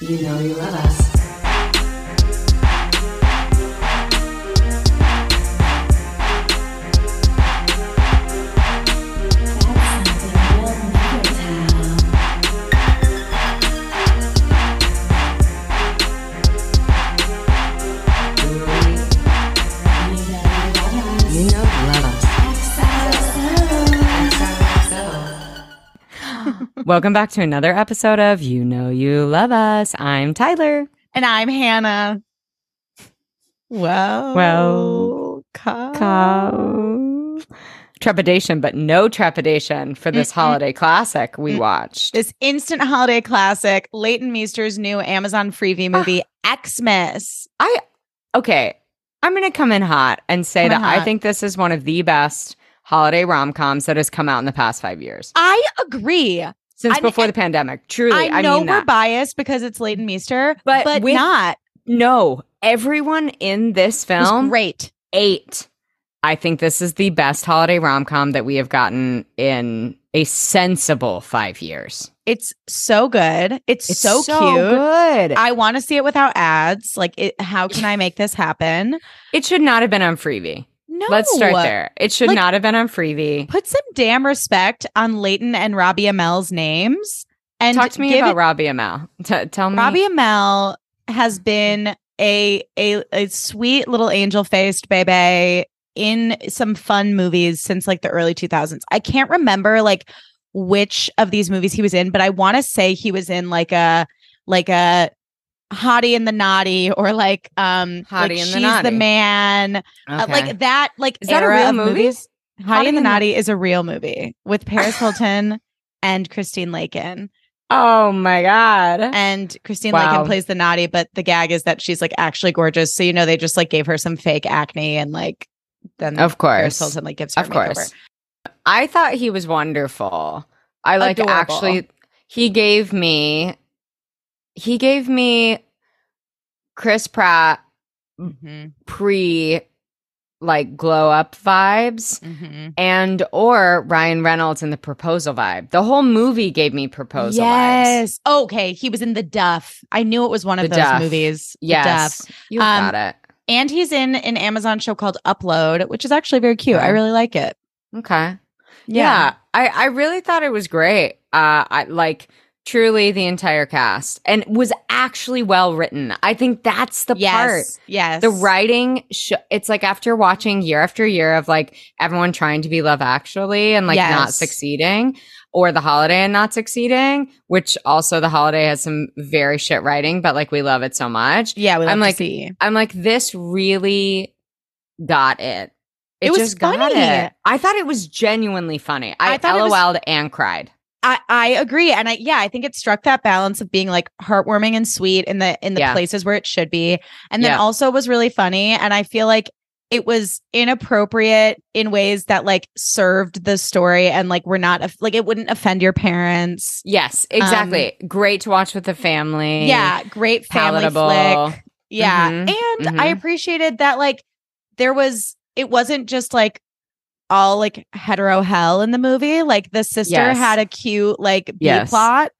You know you love us. Welcome back to another episode of You Know You Love Us. I'm Tyler. And I'm Hannah. Well, Well, come. Cow. Trepidation, but no trepidation for this holiday classic we Mm. watched. This instant holiday classic, Leighton Meester's new Amazon Freevee movie, EXmas. I okay. I'm gonna come in hot and say Come that I think this is one of the best holiday rom coms that has come out in the past five years I agree. Since I- before the pandemic. Truly, I I, know mean we're that. biased because it's Leighton Meester, But but, with not. no, everyone in this film great. eight. I think this is the best holiday rom com that we have gotten in a sensible five years. It's so good. It's, It's so, so cute. good. I want to see it without ads. Like, it, how can I make this happen? it should not have been on Freevee. No. Let's start there. It should Like- not have been on Freevee. Put some damn respect on Leighton and Robbie Amell's names. And Talk to me about it- Robbie Amell. T- tell me. Robbie Amell has been a a, a sweet little angel faced baby in some fun movies since like the early 2000s. I can't remember like which of these movies he was in, but I want to say he was in like a like a Hottie and the Naughty or like um Hottie like and the She's Naughty. the Man. Uh, like that like Is that a real movie? movies. Hottie, and the and the- Naughty is a real movie with Paris Hilton and Christine Lakin oh my god. and Christine Wow. Lakin plays the naughty, but the gag is that she's like actually gorgeous. So you know they just like gave her some fake acne and like then Of course Paris. Hilton like gives her Of makeover. course. I thought he was wonderful. I like Adorable. actually he gave me he gave me Chris Pratt Mhm, pre like glow up vibes mhm. and or Ryan Reynolds in the proposal vibe. The whole movie gave me proposal vibes. Yes. Okay, he was in the Duff. I knew it was one of The those Duff. movies. The Yes. You Um, got it. And he's in an Amazon show called Upload, which is actually very cute. I really like it. Okay. Yeah. I, I really thought it was great. Uh I like truly the entire cast and was actually well written. I think that's the Yes. part. Yes. The writing sh- it's like after watching year after year of like everyone trying to be love actually and like not succeeding or the holiday and not succeeding, which also the holiday has some very shit writing, but like we love it so much. Yeah, we love I'm like- see. I'm like, this really got it. It was just got funny. it. I thought it was genuinely funny. I, I thought it LOL'd and cried. I, I agree. And I yeah, I think it struck that balance of being like heartwarming and sweet in the in the Yeah. places where it should be. And then Yeah. also was really funny. And I feel like it was inappropriate in ways that like served the story and like were not like it wouldn't offend your parents. Yes, exactly. Great to watch with the family. Um, Yeah, great family palatable. flick. Yeah. Mhm, And I mhm. appreciated that like there was it wasn't just like all like hetero hell in the movie. Like the sister Yes. had a cute like B Yes. plot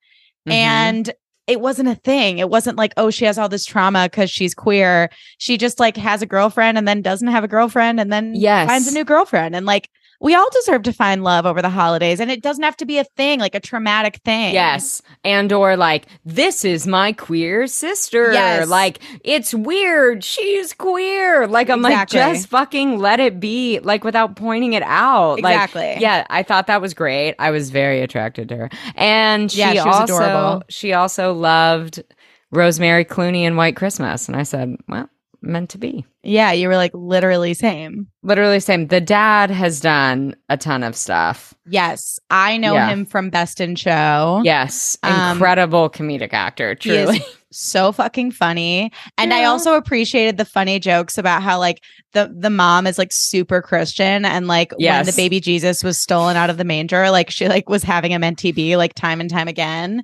Mhm. and it wasn't a thing. It wasn't like, oh, she has all this trauma because she's queer. She just like has a girlfriend and then doesn't have a girlfriend and then Yes. finds a new girlfriend. And like we all deserve to find love over the holidays. And it doesn't have to be a thing, like a traumatic thing. Yes. And or like, this is my queer sister. Yes. Like, it's weird. She's queer. Like, I'm Exactly. like, just fucking let it be, like, without pointing it out. Like, Exactly. yeah, I thought that was great. I was very attracted to her. And she, Yeah, she was also adorable. she also loved Rosemary Clooney and White Christmas. And I said, well, meant to be. Yeah. You were like literally same. Literally same. The dad has done a ton of stuff. Yes. I know Yeah. him from Best in Show. Yes. Um, Incredible comedic actor, truly. so fucking funny. And I also appreciated the funny jokes about how like the the mom is like super Christian and like when the baby Jesus was stolen out of the manger, like she like was having him NTB like time and time again.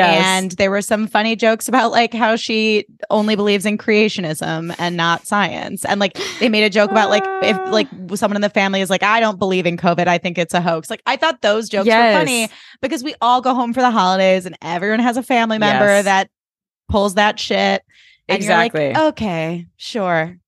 And there were some funny jokes about like how she only believes in creationism and not science. And like they made a joke about like if Ah. like someone in the family is like, I don't believe in COVID, I think it's a hoax. Like I thought those jokes Yes. were funny because we all go home for the holidays and everyone has a family member Yes. that pulls that shit. Exactly. Like, okay, sure.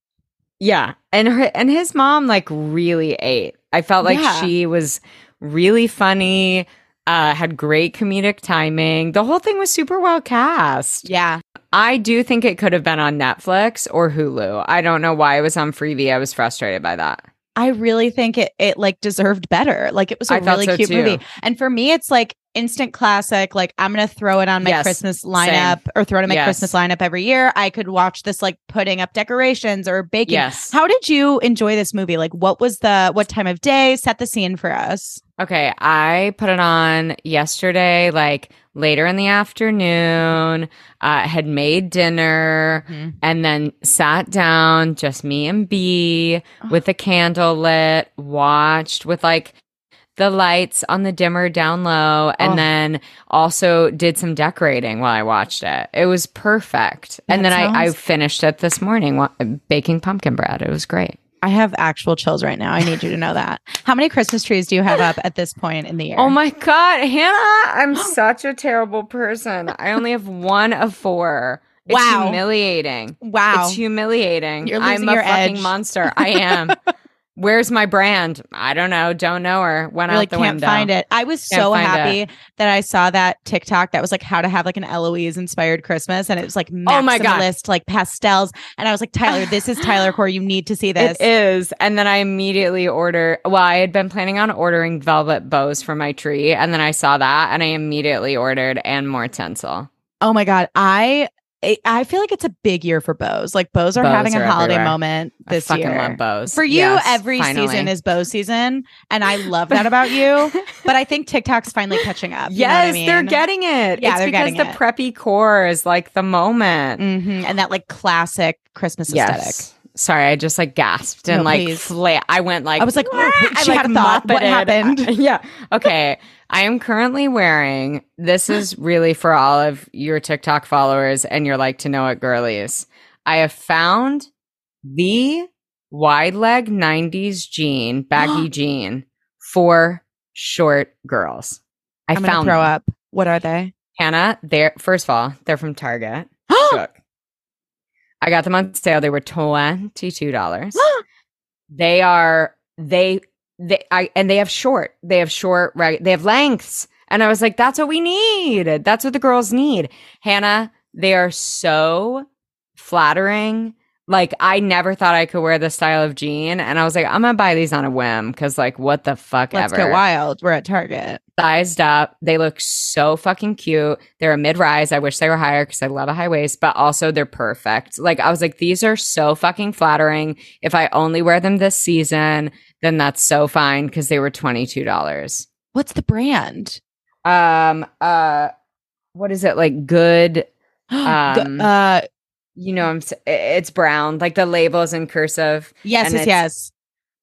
Yeah. And her and his mom like really ate. I felt like Yeah. she was really funny, uh had great comedic timing. The whole thing was super well cast. Yeah. I do think it could have been on Netflix or Hulu. I don't know why it was on Freevee. I was frustrated by that. I really think it it like deserved better. Like it was a I really so, cute too. movie. And for me, it's like instant classic. Like I'm gonna throw it on my Yes, Christmas lineup or throw it on my Yes. Christmas lineup every year. I could watch this like putting up decorations or baking. Yes. How did you enjoy this movie? Like what was the what time of day? Set the scene for us. Okay, I put it on yesterday, like later in the afternoon. Uh, had made dinner and then sat down, just me and B, with a candle lit, watched with like the lights on the dimmer down low, and Oh. then also did some decorating while I watched it. It was perfect. and That then I, I finished it this morning wa- baking pumpkin bread. It was great. I have actual chills right now. I need you to know that. How many Christmas trees do you have up at this point in the year? Oh my god, Hannah! I'm such a terrible person. I only have one of four. It's Wow. humiliating. wow. It's humiliating. You're I'm losing a your fucking edge. monster. I am. Where's my brand? I don't know. Don't know her. Went Really out the can't window. find it. I was Can't so happy that I saw that TikTok that was like how to have like an Eloise inspired Christmas, and it was like Oh my God. maximalist, like pastels. And I was like, Tyler, this is Tyler Core. You need to see this. It is. And then I immediately order. Well, I had been planning on ordering velvet bows for my tree, and then I saw that, and I immediately ordered and more tinsel. Oh my god, I I- I feel like it's a big year for bows. Like bows are Bows having are a holiday everywhere. moment I this fucking year. love bows. For you, Yes, every finally. season is bow season, and I love that about you. But I think TikTok's finally catching up. know I Yes, they're getting it. Yeah, it's because the it. preppy core is like the moment. Mhm, and that like classic Christmas aesthetic. Sorry, I just like gasped and No, like fla- I went like I was like, "Wah!" I she had a thought. What happened? yeah. Okay. I am currently wearing. This is really for all of your TikTok followers and your like to know it girlies. I have found the wide leg '90s jean, baggy jean for short girls. I I'm found throw them. up. What are they? Hannah, they're first of all, they're from Target. I got them on sale. They were twenty two dollars. they are they they I and they have short. They have short. Right. They have lengths. And I was like, that's what we need. That's what the girls need. Hannah, they are so flattering. Like I never thought I could wear this style of jean, and I was like, I'm gonna buy these on a whim because, like, what the fuck ever? Let's ever get wild. We're at Target. sized up. They look so fucking cute. They're a mid rise. I wish they were higher because I love a high waist, but also they're perfect. Like I was like, these are so fucking flattering. If I only wear them this season, then that's so fine because they were twenty two dollars. What's the brand? Um. Uh. What is it like? Good. Um, uh, You know, I'm. It's brown. Like the labels in cursive. yes, yes, yes.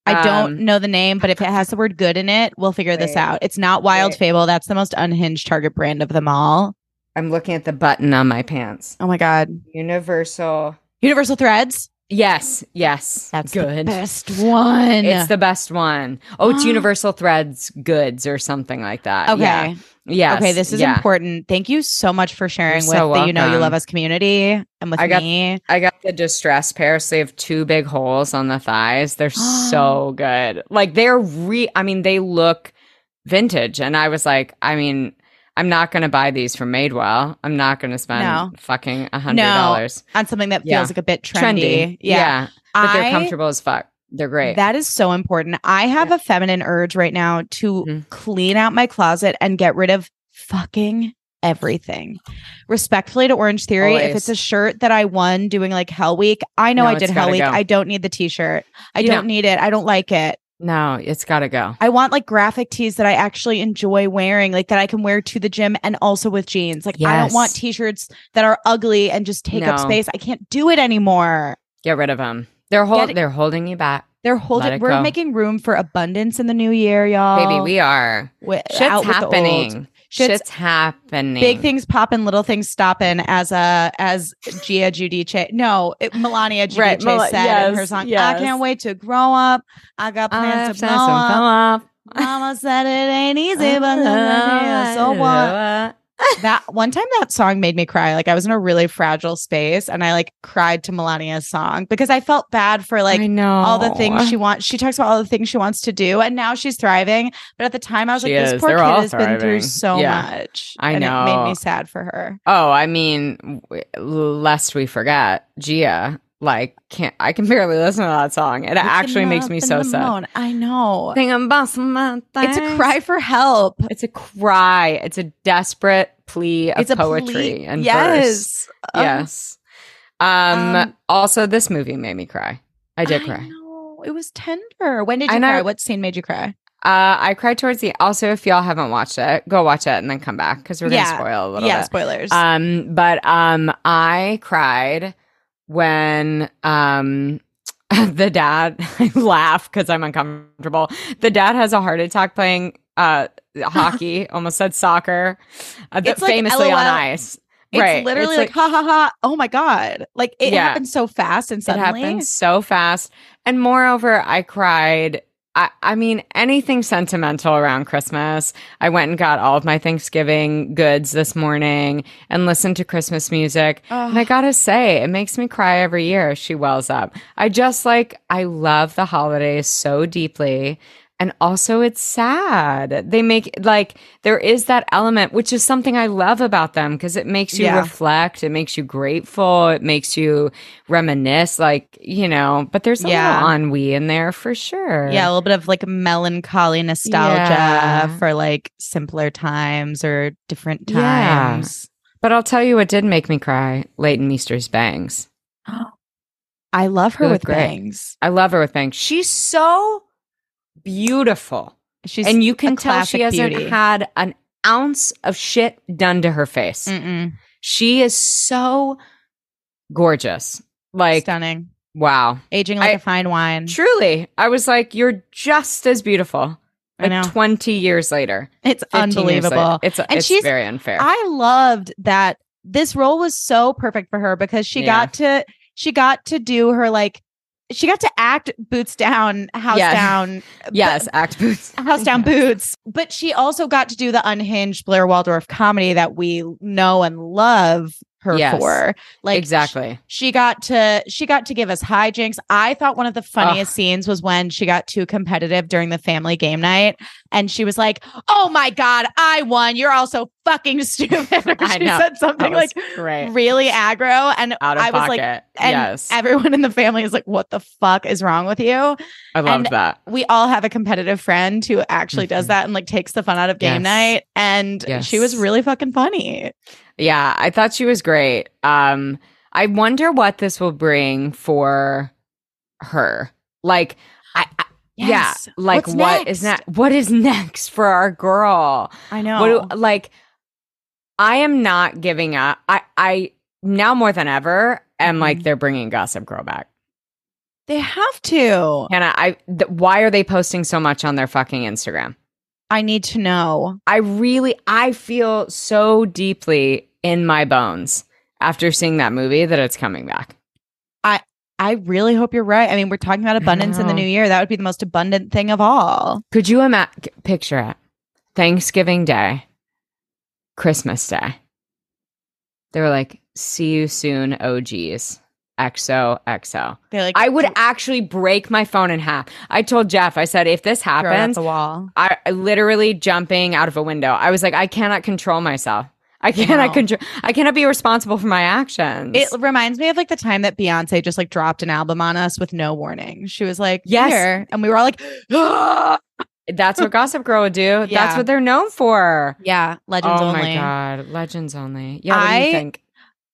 I don't um, know the name, but if it has the word good in it, we'll figure this out. It's not Wild Wait. Fable. That's the most unhinged Target brand of them all. I'm looking at the button on my pants. Oh my God. Universal. Universal Threads. Yes. Yes. That's the good. best one. It's the best one. Oh, it's Universal Threads Goods or something like that. okay. Yeah. Yes. Okay, this is yeah. important. Thank you so much for sharing You're with so the You Know You. Love Us community and with I got- me. I got the distress pair, so they have two big holes on the thighs. They're so good. Like they're re I mean, they look vintage. And I was like, I mean, I'm not gonna buy these from Madewell. I'm not gonna spend No. fucking a hundred dollars. On something that feels Yeah. like a bit trendy. Yeah. But they're comfortable as fuck. They're great. That is so important. I have a feminine urge right now to Mhm. clean out my closet and get rid of fucking everything. Respectfully to Orange Theory, if it's a shirt that I won doing like Hell Week, I know No, I did Hell Week. go. I don't need the t-shirt. I You don't need it. I don't like it. No, it's gotta go. I want like graphic tees that I actually enjoy wearing, like that I can wear to the gym and also with jeans. Like I don't want t-shirts that are ugly and just take up space. I can't do it anymore. Get rid of them. They're hold, Get- they're holding you back. They're holding. We're go. making room for abundance in the new year, y'all. Baby, we are. Wi- Shit's with happening. Shit's- Shit's, happening. Big things popping, little things stopping, as uh as Gia Giudice. No, it, Milania Giudice Right, Mel- said in her yes. I can't wait to grow up. I got plans have to blow and up. off. Mama said it ain't easy, but I'm so what? That one time that song made me cry. Like I was in a really fragile space and I like cried to Milania's song because I felt bad for like I know all the things she wants. She talks about all the things she wants to do, and now she's thriving. But at the time, I was She like, this is. poor They're kid all has been through so Yeah. much. I and It made me sad for her. Oh, I mean, w- lest we forget, Gia. Like, can't I can barely listen to that song. It actually makes me so sad. I know. Think about some It's a cry for help. It's a cry. It's a desperate plea of It's poetry plea- and verse. yes. Um, Yes. Um, um, Also, this movie made me cry. I did cry. know. It was tender. When did you And cry? I- what scene made you cry? Uh, I cried towards the. Also, if y'all haven't watched it, go watch it and then come back because we're gonna Yeah. spoil a little bit. Yeah, bit. spoilers. Um, but um, I cried when um the dad I laugh because I'm uncomfortable. The dad has a heart attack playing uh hockey. almost said soccer. Uh, It's like famously on ice. it's right. literally It's like, ha ha ha. Oh my god! Like it Yeah. happened so fast and It suddenly. happened so fast. And moreover, I cried. I, I mean, anything sentimental around Christmas. I went and got all of my Thanksgiving goods this morning and listened to Christmas music. And I gotta say, it makes me cry every year. She wells up. I just like, I love the holidays so deeply. And also, it's sad. They make like, there is that element, which is something I love about them because it makes you Yeah. reflect, it makes you grateful, it makes you reminisce, like, you know, but there's a Yeah. little ennui in there for sure. Yeah, a little bit of like melancholy nostalgia Yeah. for like simpler times or different times. But I'll tell you what did make me cry Leighton Meester's bangs. Oh. I love her with great. bangs. I love her with bangs. She's so beautiful. She's and you can tell she hasn't beauty. had an ounce of shit done to her face. Mm-mm. She is so gorgeous. Like, stunning, wow. aging like I- a fine wine. Truly, I was like, you're just as beautiful. I Like know 20 years later. it's 15 years later. unbelievable. It's, And it's she's- very unfair. I loved that this role was so perfect for her because she Yeah. got to she got to do her like she got to act boots down, house Yeah. down, yes, act boots. house down boots. But she also got to do the unhinged Blair Waldorf comedy that we know and love her Yes. for. Like exactly. she got to she got to give us hijinks. I thought one of the funniest scenes was when she got too competitive during the family game night and she was like, "Oh my god, I won. You're all so fucking stupid." She know. said something like great. really aggro and I was pocket. like and yes. everyone in the family is like, "What the fuck is wrong with you?" I loved and that. We all have a competitive friend who actually does Mhm. that and like takes the fun out of game Yes. night and she was really fucking funny. Yeah, I thought she was great. Um, I wonder what this will bring for her. Like, I, I Yes. yeah, like What's what is next? next? What is next for our girl? I know. What do, like? I am not giving up. I, I now more than ever am like Mhm. they're bringing Gossip Girl back. they have to. And I, I th- why are they posting so much on their fucking Instagram? I need to know. I really I feel so deeply in my bones after seeing that movie that it's coming back. I I really hope you're right. I mean, we're talking about abundance in the new year. That would be the most abundant thing of all. Could you imagine picture it? Thanksgiving Day, Christmas Day. They were like, "See you soon, OGs." XOXO. They're like, I would actually break my phone in half. I told Jeff, I said, if this happens, the wall. I I literally jumping out of a window. I was like, I cannot control myself. I cannot No. control. I cannot be responsible for my actions. It reminds me of like the time that Beyonce just like dropped an album on us with no warning. She was like, Yes. "Here," and we were all like! That's what Gossip Girl would do. Yeah. That's what they're known for. "Yeah, legends oh only." my god, legends only. Yeah, what do I- you think?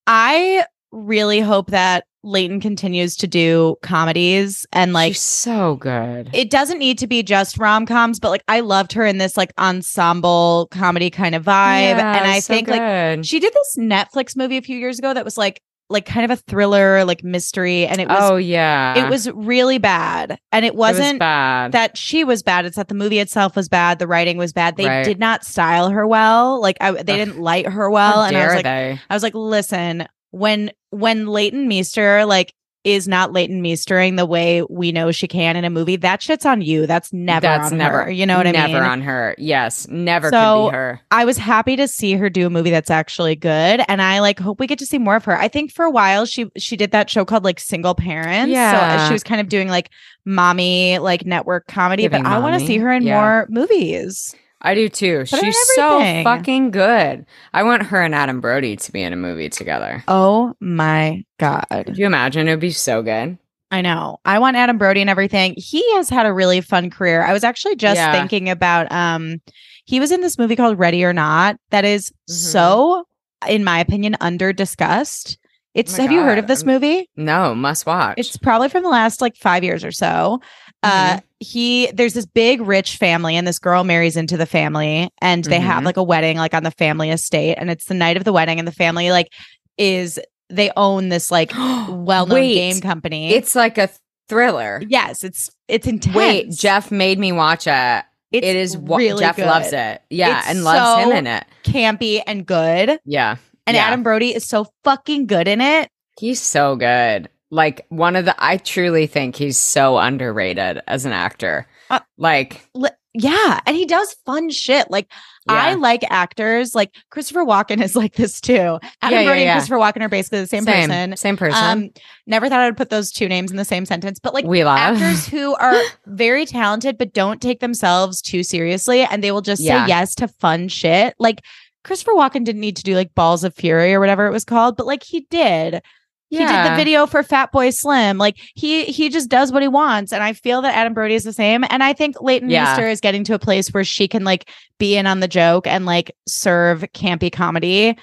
I really hope that Leighton continues to do comedies and like She's so good. it doesn't need to be just rom-coms, but like I loved her in this like ensemble comedy kind of vibe. Yeah, and I so think like she did this Netflix movie a few years ago that was like like kind of a thriller, like mystery, and it was oh yeah, it was really bad. And it It was wasn't bad. that she was bad. It's that the movie itself was bad. The writing was bad. They Right. did not style her well. Like I, they Ugh. didn't light her well. How and I was like, they? I was like, listen, when when Leighton Meester like is not Leighton Meestering the way we know she can in a movie, that shit's on you. That's never That's on never her. You know what I mean? Never on her. Yes, never So, could be her. I was happy to see her do a movie that's actually good, and I like hope we get to see more of her. I think for a while she she did that show called like Single Parents, so uh, Yeah. she was kind of doing like mommy like network comedy. Giving but I want to see her in yeah. more movies. I do too. Put She's so fucking good. I want her and Adam Brody to be in a movie together. Oh my god, Could you imagine? It would be so good. I know. I want Adam Brody and everything. He has had a really fun career. I was actually just Yeah. thinking about um he was in this movie called Ready or Not that is Mhm. so in my opinion under discussed. It's Oh have you heard of this movie? No, must watch. It's probably from the last like 5 years or so. Uh he there's this big rich family and this girl marries into the family and they have Mhm. like a wedding like on the family estate and it's the night of the wedding and the family like is they own this like well-known Wait, game company. It's like a thriller. Yes, it's it's intense. Wait, Jeff made me watch it. it's it is really Jeff good. loves it. Yeah, It's and loves him in it. campy and good. Yeah. And yeah. Adam Brody is so fucking good in it. He's so good. Like one of the I truly think he's so underrated as an actor. Uh, like Li- Yeah, and he does fun shit. Like I like actors. Like Christopher Walken is like this too. Adam Yeah, yeah, Brody yeah. and Christopher Walken are basically the same, person. Same person. Um, never thought I would put those two names in the same sentence, but like we love actors who are very talented but don't take themselves too seriously and they will just Yeah. say yes to fun shit. Like Christopher Walken didn't need to do like Balls of Fury or whatever it was called, but like he did. He did the video for Fatboy Slim. Like he he just does what he wants. And I feel that Adam Brody is the same. And I think Leighton Yeah. Meester is getting to a place where she can like be in on the joke and like serve campy comedy.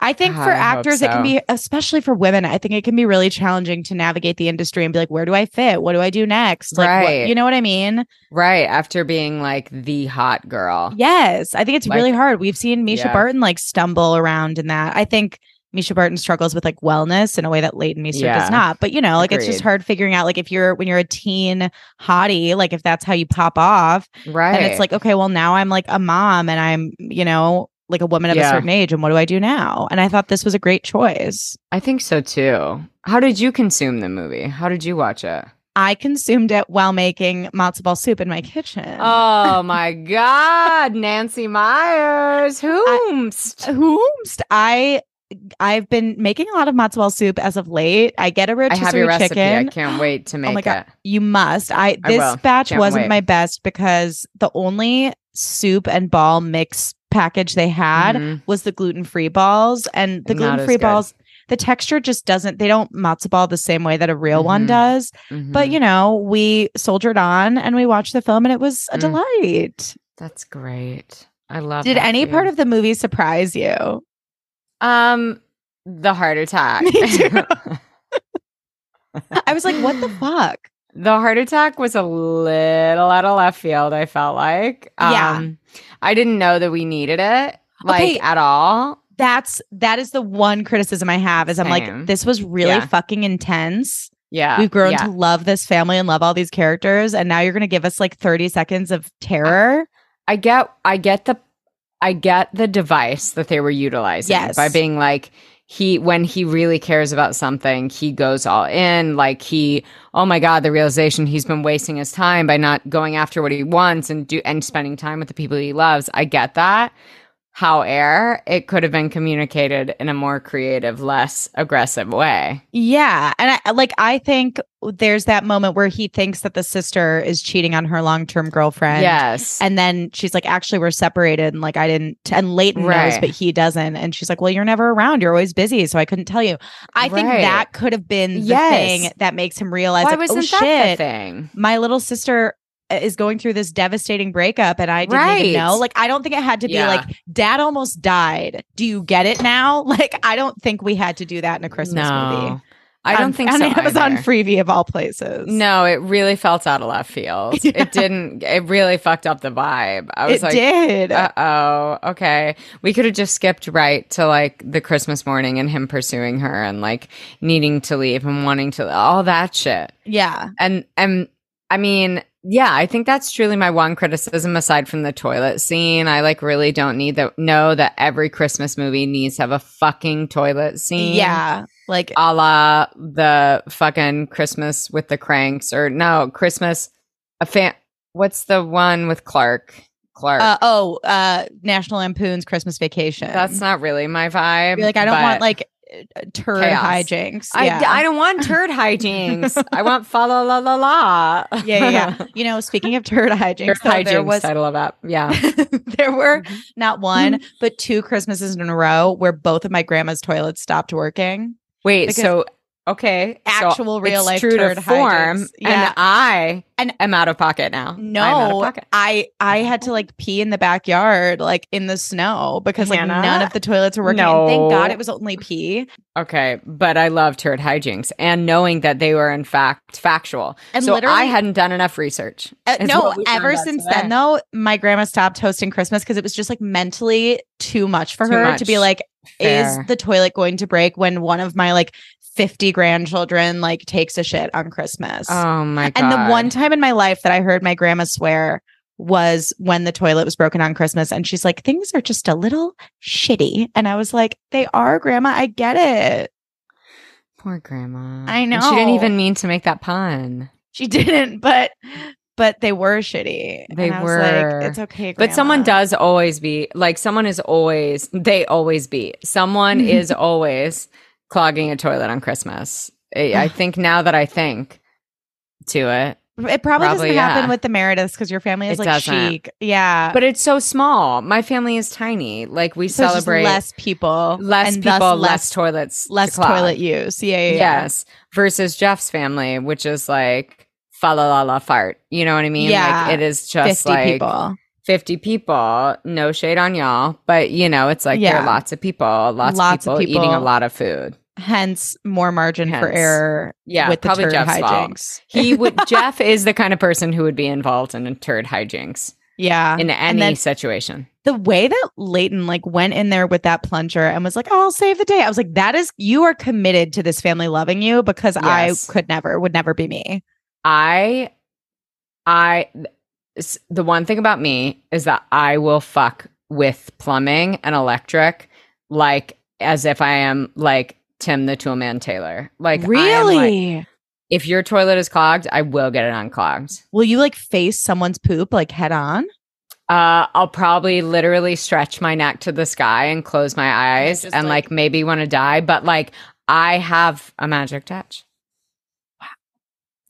I think for I actors, it can be, especially for women, I think it can be really challenging to navigate the industry and be like, where do I fit? What do I do next? Like, what- Right. you know what I mean? right after being like the hot girl. Yes. I think it's Like- really hard. We've seen Mischa Yeah. Barton like stumble around in that. I think Mischa Barton struggles with like wellness in a way that Leighton Meester Yeah. does not. But you know, like it's just hard figuring out like if you're when you're a teen hottie, like if that's how you pop off, Right. and it's like, okay, well now I'm like a mom and I'm, you know, like a woman of a certain age, and what do I do now? And I thought this was a great choice. I think so too. How did you consume the movie? How did you watch it? I consumed it while making matzo ball soup in my kitchen. Oh my God, Nancy Meyers. Whomst. Whomst I I've been making a lot of matzo ball soup as of late. I get a I rotisserie have your recipe. chicken. I can't wait to make oh my god, it. you must. I I this will. batch Can't wasn't wait. my best because the only soup and ball mix package they had Mhm. was the gluten free balls, and the Not gluten-free balls. The texture just doesn't. They don't matzo ball the same way that a real one Mhm. does. But Mhm. you know, we soldiered on and we watched the film, and it was a Mm. delight. that's great. I love. Did any for part of the movie surprise you? Um the heart attack? I was like, what the fuck? The heart attack was a little out of left field, I felt like. Yeah. Um, I didn't know that we needed it, like Okay. at all. That's that is the one criticism I have is I'm like, this was really Yeah. fucking intense. Yeah. We've grown yeah. to love this family and love all these characters, and now you're gonna give us like 30 seconds of terror. I get I get the I get the device that they were utilizing Yes. by being like he when he really cares about something, he goes all in. Like he, oh my god, the realization he's been wasting his time by not going after what he wants and do and spending time with the people he loves. I get that. However, it could have been communicated in a more creative, less aggressive way. Yeah. And I like I think there's that moment where he thinks that the sister is cheating on her long-term girlfriend. yes. And then she's like, actually, we're separated. And like, I didn't, and Leighton knows, but he doesn't. And she's like, well, you're never around. You're always busy. So I couldn't tell you. I think that could have been the Yes. thing that makes him realize, Why like, oh, wasn't oh that the shit, thing? my little sister is going through this devastating breakup and I didn't even know. Like, I don't think it had to be Yeah. like, dad almost died. Do you get it now? Like, I don't think we had to do that in a Christmas movie. I don't On- think on so. Amazon either. Freevee of all places. No, it really felt out of left field. Yeah. It didn't. It really fucked up the vibe. I was it like, did. uh oh, okay. We could have just skipped right to like the Christmas morning and him pursuing her and like needing to leave and wanting to all that shit. yeah. And and I mean, yeah, I think that's truly my one criticism aside from the toilet scene. I like really don't need that know that every Christmas movie needs to have a fucking toilet scene. Yeah. Like a la the fucking Christmas with the Cranks, or no Christmas. A fan. What's the one with Clark? Clark. uh, oh, uh National Lampoon's Christmas Vacation. That's not really my vibe. Like I don't want like turd Chaos. hijinks. I, yeah. I don't want turd hijinks. I want fa la la la la. yeah, yeah, yeah. You know, speaking of turd hijinks, turd though, there was title of that. Yeah. there were Mm-hmm. not one but two Christmases in a row where both of my grandma's toilets stopped working. Wait. So okay. so actual real it's life true turd to form, hijinks. Yeah. and I And- am out of pocket now. I'm out of No, pocket. I I had to like pee in the backyard, like in the snow, because like Hannah? none of the toilets were working. And thank God it was only pee. Okay, but I love turd hijinks and knowing that they were in fact factual. And so literally- I hadn't done enough research. Uh, no, what we found ever since today. then though, my grandma stopped hosting Christmas because it was just like mentally too much for Too her to be like, Fair. is the toilet going to break when one of my like 50 grandchildren like takes a shit on Christmas? Oh my god! and the one time in my life that I heard my grandma swear was when the toilet was broken on Christmas. And she's like, things are just a little shitty. And I was like, they are, grandma. I get it. poor grandma. I And she didn't even mean to make that pun. She didn't, but but they were shitty. They And I was were. like, it's okay. But someone does always be like someone is always they always be someone is always clogging a toilet on Christmas. I, I think now that I think to it, It probably, Probably, doesn't happen with the Merediths because your family is It like doesn't. chic. Yeah. but it's so small. My family is tiny. Like we So celebrate less people. less people, thus less, toilets, less clog. toilet use. Yeah, yeah, yeah. Yes, versus Jeff's family, which is like fa la la la fart. You know what I mean? Yeah. like it is just 50 like people. 50 people. No shade on y'all, but you know, it's like there are lots of people, lots, Lots of of people, eating a lot of food. Hence more margin for error Yeah, with the probably turd Jeff's fault. hijinks. He would. Jeff is the kind of person who would be involved in a turd hijinks Yeah. in any then situation. the way that Leighton like went in there with that plunger and was like, "Oh, I'll save the day." I was like, "That is you are committed to this family loving you because Yes. I could never, would never be me." I, I, the one thing about me is that I will fuck with plumbing and electric like as if I am like Tim the Toolman Taylor. Like I am, like, really? if your toilet is clogged, I will get it unclogged. Will you like face someone's poop like head on? Uh, I'll probably literally stretch my neck to the sky and close my eyes just, and like- like, maybe want to die, but like I have a magic touch.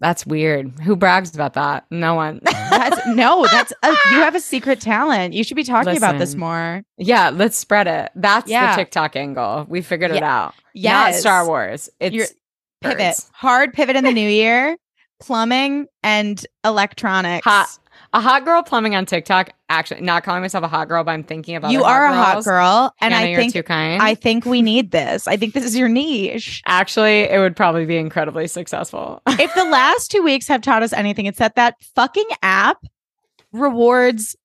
That's weird. Who brags about that? No one. That's no, that's a, you have a secret talent. You should be talking about this more. yeah, let's spread it. That's Yeah. the TikTok angle. We figured it out. Yeah, Star Wars. It's You're- Pivot. Hard pivot in the new year. Plumbing and electronics. Hot. A hot girl plumbing on TikTok. Actually, not calling myself a hot girl, but I'm thinking about You are a hot girl, and Hannah, I you're think too kind. I think we need this. I think this is your niche. Actually, it would probably be incredibly successful. if the last two weeks have taught us anything, it's that that fucking app rewards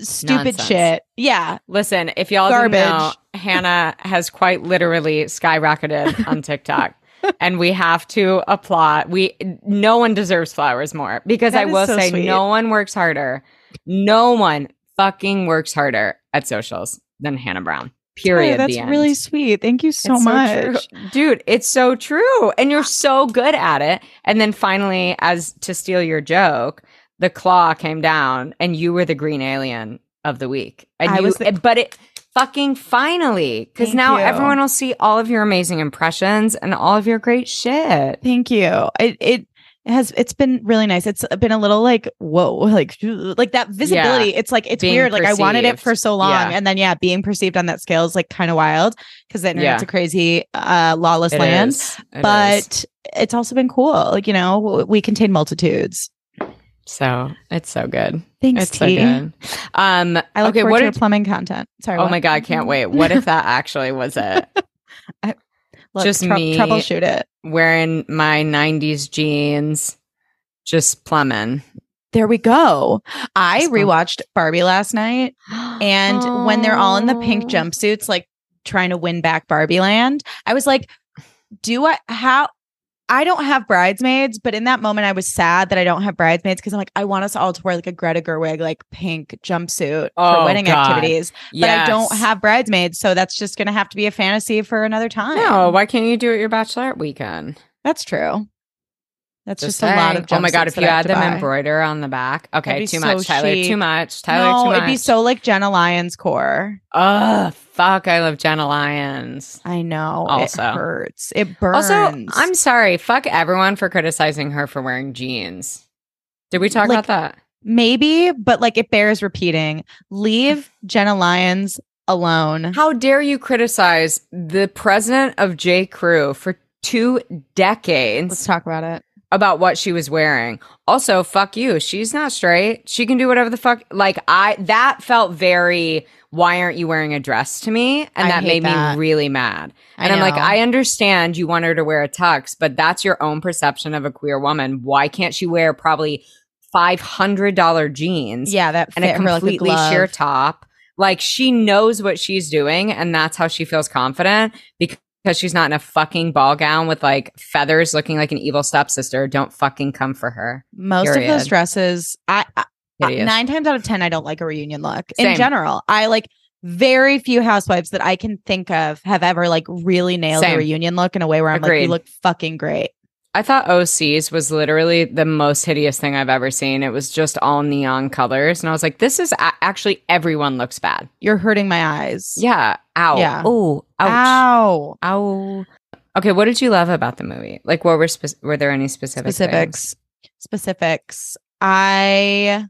stupid Nonsense. shit. Yeah. Listen, if y'all didn't know, Garbage. Hannah has quite literally skyrocketed on TikTok. And we have to applaud. We no one deserves flowers more because That I will so say sweet. no one works harder. No one fucking works harder at socials than Hannah Brown. Period. That's really sweet. Thank you so It's much. true. dude. It's so true, and you're so good at it. And then finally, as to steal your joke, the claw came down, and you were the green alien of the week. And I you, was the- but it fucking finally, because now you. everyone will see all of your amazing impressions and all of your great shit. Thank you. It it has it's been really nice. It's been a little like whoa, like like that visibility. It's like it's Being weird. Like I wanted it for so long, Yeah. and then yeah, being perceived on that scale is like kind of wild because the internet's Yeah. a crazy uh lawless It land. is. It is. but it's also been cool. Like you know, we contain multitudes. So it's so good. Thanks, It's so good. Um, I look okay, forward what to plumbing content. Sorry. Oh what? my god, I can't wait. What if that actually was it? Look, just trou- me- troubleshoot it. Wearing my '90s jeans, just plumbing. There we go. I rewatched Barbie last night. And when they're all in the pink Oh. jumpsuits, like trying to win back Barbie Land, I was like, do I how I don't have bridesmaids, but in that moment, I was sad that I don't have bridesmaids because I'm like, I want us all to wear like a Greta Gerwig like pink jumpsuit Oh, for wedding God. activities. But I don't have bridesmaids, so that's just gonna have to be a fantasy for another time. No, why can't you do it your bachelorette weekend? that's true. That's just, Just a lot of. Oh my god, if you had them buy. embroider on the back. Okay, too so much, Tyler. chic. Too much, Tyler. no, too much. it'd be so like Jenna Lyons core. Ugh, fuck. I love Jenna Lyons. I know. Also. it hurts. It burns. Also, I'm sorry. Fuck everyone for criticizing her for wearing jeans. Did we talk Like- about that? maybe, but like it bears repeating. Leave Jenna Lyons alone. How dare you criticize the president of J. Crew for two decades Let's talk about it. About what she was wearing? Also, fuck you. She's not straight. She can do whatever the fuck. Like I, that felt very. Why aren't you wearing a dress to me? And I that made that. me really mad. And I'm like. I understand you want her to wear a tux, but that's your own perception of a queer woman. Why can't she wear probably five hundred dollar jeans? Yeah, that and a her like a completely sheer top. Like she knows what she's doing, and that's how she feels confident because she's not in a fucking ball gown with like feathers, looking like an evil stepsister. Don't fucking come for her. Most of those dresses, I, I nine times out of ten, I don't like a reunion look. In general, I like very few housewives that I can think of have ever like really nailed Same. a reunion look in a way where I'm like, you look fucking great. I thought OCs was literally the most hideous thing I've ever seen. It was just all neon colors, and I was like, "This is a- actually everyone looks bad." You're hurting my eyes. Yeah. Ow. Yeah. Oh. Ouch. Ow. Ow. Okay. What did you love about the movie? Like, what were spec- were there any specific Specifics. Specifics. I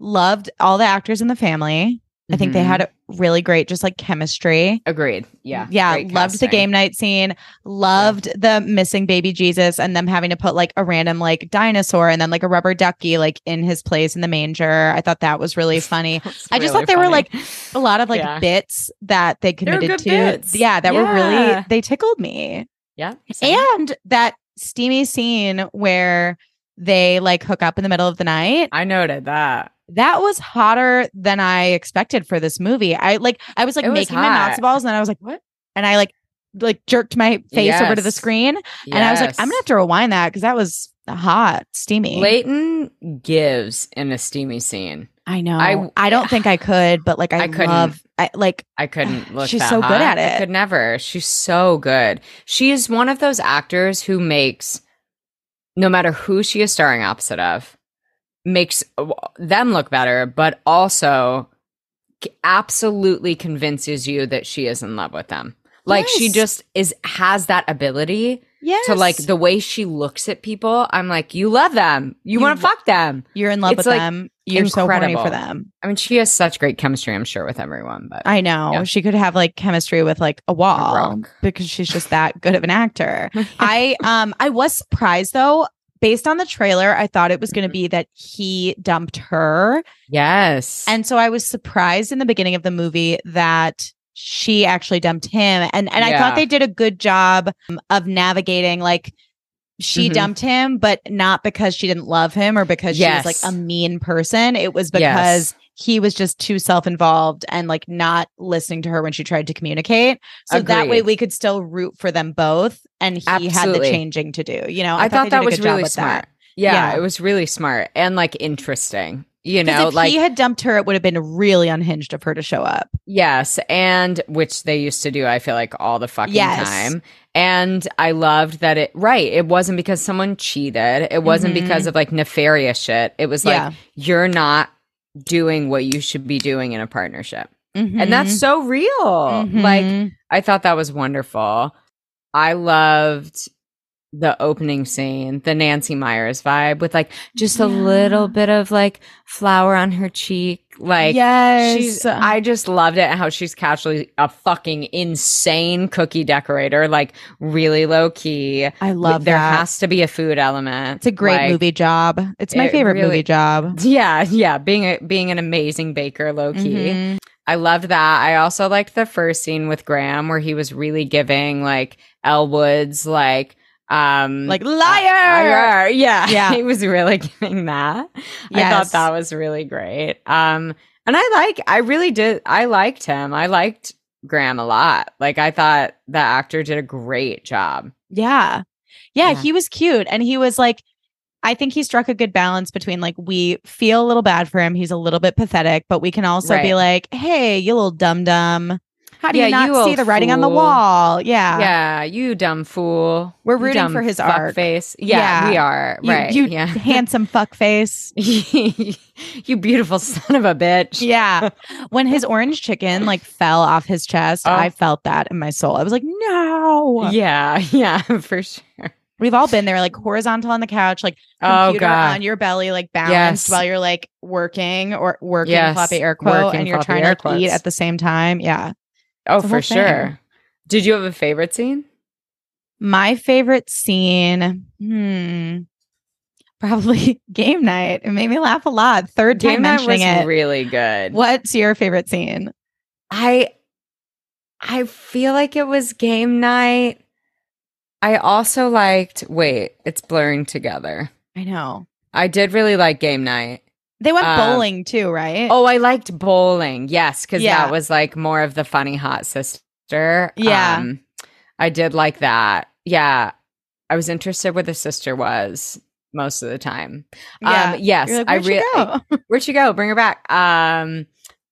loved all the actors in the family. I think they had a really great, just like chemistry. Agreed. Yeah. Yeah. Great Loved the game night scene. Loved the missing baby Jesus and them having to put like a random like dinosaur and then like a rubber ducky like in his place in the manger. I thought that was really funny. I just thought there were like a lot of like Yeah. bits that they They committed to. bits. Yeah, that were really they tickled me. yeah. same. And that steamy scene where they like hook up in the middle of the night. I noted that. That was hotter than I expected for this movie. I like I was like was making my matzo balls and then I was like, what? And I like like jerked my face over to the Yes. screen and I was like, I'm gonna have to rewind that because that was hot, steamy. Leighton gives in a steamy scene. I know. I- I, don't think I could, but like I, I couldn't. love I like I couldn't look. She's so good hot. at I it. could never. She's so good. She is one of those actors who makes, no matter who she is starring opposite of, makes them look better, but also absolutely convinces you that she is in love with them. Like she just is has that ability yes. to like the way she looks at people. I'm like, you love them. You, You want to fuck them. you're in love it's, with like, them. You're so horny for them. I mean, she has such great chemistry, I'm sure, with everyone, but I know. Yeah. She could have like chemistry with like a wall rock. because she's just that good of an actor. I um I was surprised though. Based on the trailer, I thought it was going to be that he dumped her. yes. And so I was surprised in the beginning of the movie that she actually dumped him. And and I thought they did a good job um, of navigating like she Mhm. dumped him, but not because she didn't love him or because she was like a mean person. It was because Yes. He was just too self-involved and like not listening to her when she tried to communicate. So that way we could still root for them both and he had the changing to do. You know, I, thought, they that was really smart. that. Yeah, Yeah. it was really smart and like interesting. You know, if like he had dumped her, it would have been really unhinged of her to show up. yes, and which they used to do. I feel like all the fucking Yes. time. And I loved that it. Right, it wasn't because someone cheated. It wasn't Mhm. because of like nefarious shit. It was like Yeah. you're not doing what you should be doing in a partnership, Mhm. and that's so real. Like Mhm. I thought that was wonderful. I loved the opening scene, the Nancy Meyers vibe with like just a little bit of like flour on her cheek. Like yes, she's I just loved it how she's casually a fucking insane cookie decorator, like really low key. I love there that. has to be a food element. it's a great Like, movie job. It's my it favorite really- movie job. Yeah, yeah. Being a being an amazing baker, low key. Mhm. I loved that. I also liked the first scene with Graham where he was really giving like Elwood's like um Like uh, liar. liar. Yeah. Yeah. he was really giving that. I thought that was really great. Um and I like I really did I liked him. I liked Graham a lot. Like I thought the actor did a great job. Yeah. yeah, Yeah. he was cute. And he was like, I think he struck a good balance between like, we feel a little bad for him. He's a little bit pathetic, but we can also be like, hey, you little dum dum. How do Yeah, you not you see the writing on the wall? Yeah. yeah, you dumb fool. We're rooting for his arc. face. Yeah, Yeah. we are. You, right. you yeah. handsome fuck face. you beautiful son of a bitch. Yeah. when his orange chicken like fell off his chest, Oh. I felt that in my soul. I was like, no. Yeah, yeah, for sure. We've all been there, like horizontal on the couch, like Oh computer god. on your belly, like balanced Yes. while you're like working or working Yes, floppy air quote, working and you're trying to like, eat at the same time. Yeah. Oh, for thing. sure. Did you have a favorite scene? My favorite scene, hmm, probably game night. It made me laugh a lot. Third time Game night was mentioning it. really good. What's your favorite scene? I I feel like it was game night. I also liked wait, it's blurring together. I know. I did really like game night. They went Um, bowling too, right? Oh, I liked bowling. Yes, because Yeah. that was like more of the funny hot sister. Yeah. Um, I did like that. Yeah. I was interested where the sister was most of the time. yeah. Um, yes, like, I Where'd she really go? where'd she go? Bring her back. Um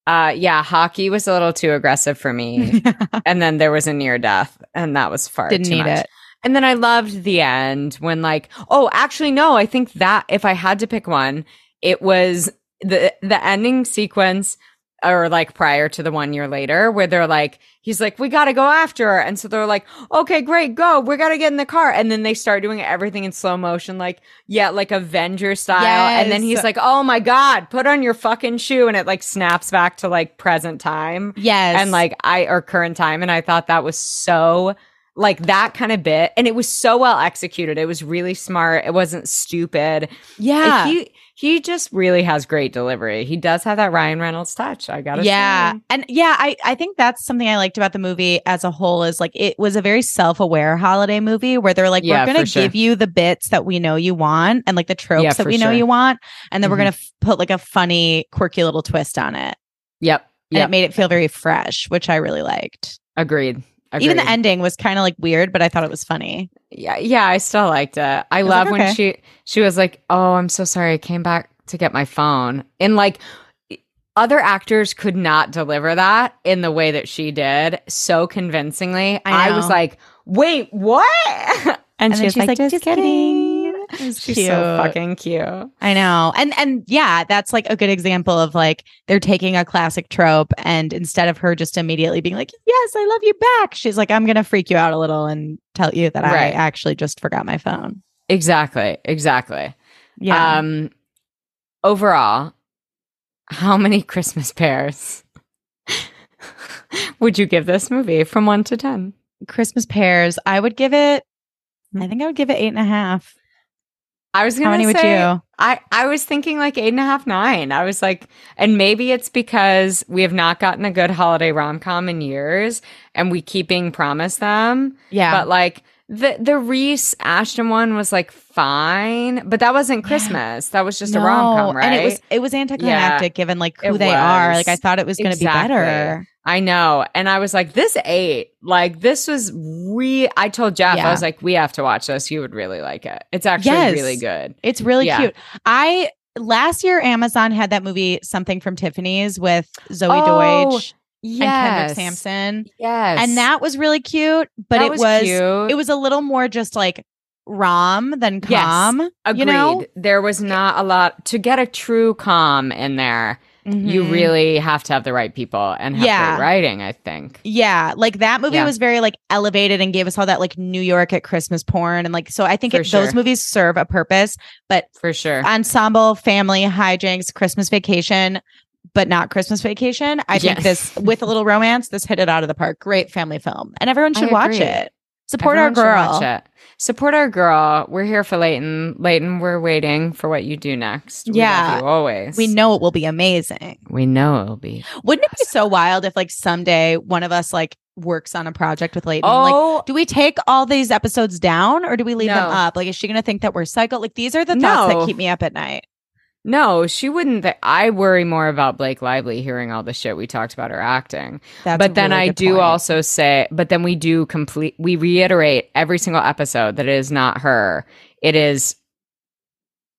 uh yeah, hockey was a little too aggressive for me. and then there was a near death, and that was far Didn't too need much. it. And then I loved the end when like, oh, actually no, I think that if I had to pick one, it was the the ending sequence or like prior to the one year later where they're like he's like we got to go after her. And so they're like okay great go. We got to get in the car. And then they start doing everything in slow motion like yeah like avenger style. And then he's like oh my god put on your fucking shoe. And it like snaps back to like present time. Yes. and like I or current time. And I thought that was so like that kind of bit and it was so well executed. It was really smart. It wasn't stupid. yeah. He he just really has great delivery. He does have that Ryan Reynolds touch. I got to say. yeah say. and yeah I, I think that's something i liked about the movie as a whole is like it was a very self-aware holiday movie where they're like Yeah, we're gonna sure. give you the bits that we know you want and like the tropes Yeah, that we know sure. you want and then we're Mhm. gonna f- put like a funny quirky little twist on it Yep. and it made it feel very fresh which i really liked Agreed. Agreed. even the ending was kind of like weird but i thought it was funny Yeah, yeah, I still liked it. I was love like, when she she was like, "Oh, I'm so sorry. I came back to get my phone." And like other actors could not deliver that in the way that she did so convincingly. I I, was like, "Wait, what?" And, and then she's, she's like, "Just, just kidding." kidding It was She's cute. so fucking cute. I know. And and yeah, that's like a good example of like they're taking a classic trope and instead of her just immediately being like, "Yes, I love you back." She's like, "I'm going to freak you out a little and tell you that I actually just forgot my phone." Exactly. Exactly. Yeah. Um overall, how many Christmas pears would you give this movie from 1 to 10? Christmas pears, I would give it I think I would give it eight and a half. I was How gonna many would you? I I was thinking like eight and a half, nine. I was like, and maybe it's because we have not gotten a good holiday rom com in years, and we keep being promised them. Yeah. But like the the Reese Ashton one was like fine, but that wasn't Yeah. Christmas. That was just a rom com, right? And it was it was anticlimactic given like who It they are. Like I thought it was going to Exactly. be better. I know. And I was like, this eight, like this was re I told Jeff, Yeah. I was like, we have to watch this. You would really like it. It's actually Yes. really good. It's really Yeah. cute. I last year Amazon had that movie Something from Tiffany's with Zoey Oh, Deutch Yes. and Kendrick Sampson. Yes. And that was really cute, but That it was, cute. it was a little more just like rom than Yes. calm. Agreed. You know? There was not a lot to get a true calm in there. You Mhm. really have to have the right people and have Yeah. writing, I think. Yeah, like that movie Yeah. was very like elevated and gave us all that like New York at Christmas porn and like so I think it, those movies serve a purpose, but For sure. ensemble, family, hijinks, Christmas vacation, but not Christmas vacation. I think this with a little romance, this hit it out of the park. Great family film, and everyone should watch it. Support Everyone our girl. Support our girl. We're here for Leighton. Leighton, we're waiting for what you do next. We love Yeah. you always. We know it will be amazing. We know it'll be. Wouldn't it be so wild if like someday one of us like works on a project with Leighton? Like, Oh, do we take all these episodes down or do we leave them up? Like, is she going to think that we're psycho? Like, these are the thoughts No. that keep me up at night. No, she wouldn't. Th- I worry more about Blake Lively hearing all the shit we talked about her acting. That's but then really I do point. also say, but then we do complete, we reiterate every single episode that it is not her. It is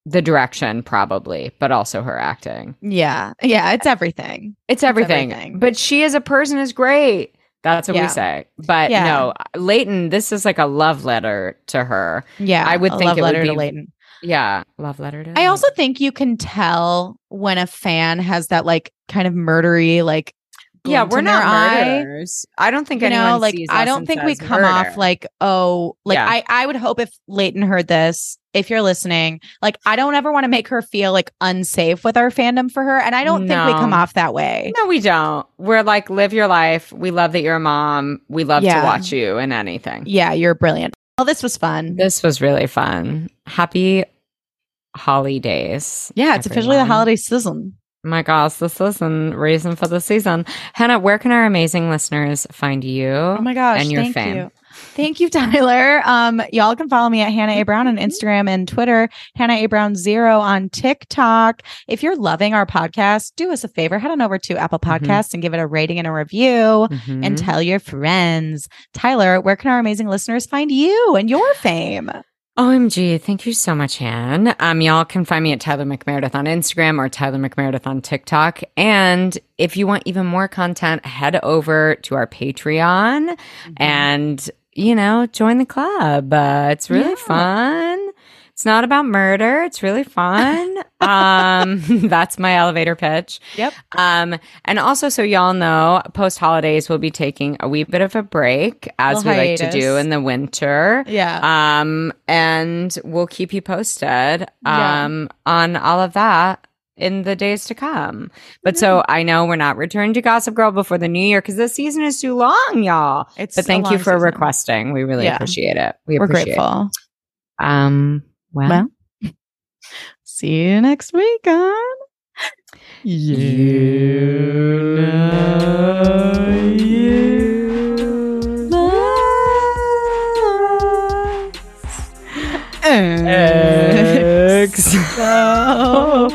the direction, probably, but also her acting. Yeah. Yeah. It's everything. It's everything. everything. But she as a person is great. That's what Yeah. we say. But Yeah. no, Leighton, this is like a love letter to her. Yeah. I would think it would letter to be- Leighton. Yeah. Love letter to I her. also think you can tell when a fan has that like kind of murdery like yeah, we're in their not eye. murderers. I don't think You anyone know, like sees I don't think we come murder. off like oh, like Yeah. I I would hope if Leighton heard this, if you're listening, like I don't ever want to make her feel like unsafe with our fandom for her, and I don't think we come off that way. No, we don't. We're like, live your life. We love that you're a mom. We love Yeah. to watch you in anything. Yeah, you're brilliant. Well, this was fun. This was really fun. Happy holidays. yeah, it's officially the holiday season. My gosh, this is the reason for the season. Hannah, where can our amazing listeners find you? Oh my gosh. and your thank fame. you. Thank you, Tyler. Um, y'all can follow me at Hannah A. Brown on Instagram and Twitter, Hannah A. Brown Zero on TikTok. If you're loving our podcast, do us a favor, head on over to Apple Mhm. Podcasts and give it a rating and a review Mhm. and tell your friends. Tyler, where can our amazing listeners find you and your fame? OMG, thank you so much, Han. Um, y'all can find me at Tyler McMeredith on Instagram or Tyler McMeredith on TikTok. And if you want even more content, head over to our Patreon Mm-hmm. and, you know, join the club. Uh, it's really Yeah. fun. It's not about murder. It's really fun. um, that's my elevator pitch. Yep. Um, and also, so y'all know, post holidays, we'll be taking a wee bit of a break as Little we like to do in the winter. Yeah. Um, and we'll keep you posted Yeah. um on all of that in the days to come. But so I know we're not returning to Gossip Girl before the new year because this season is too long, y'all. it's But thank you for season. requesting. We really Yeah. appreciate it. We We're appreciate grateful. It. Um well, Well, see you next week on you know you X. X.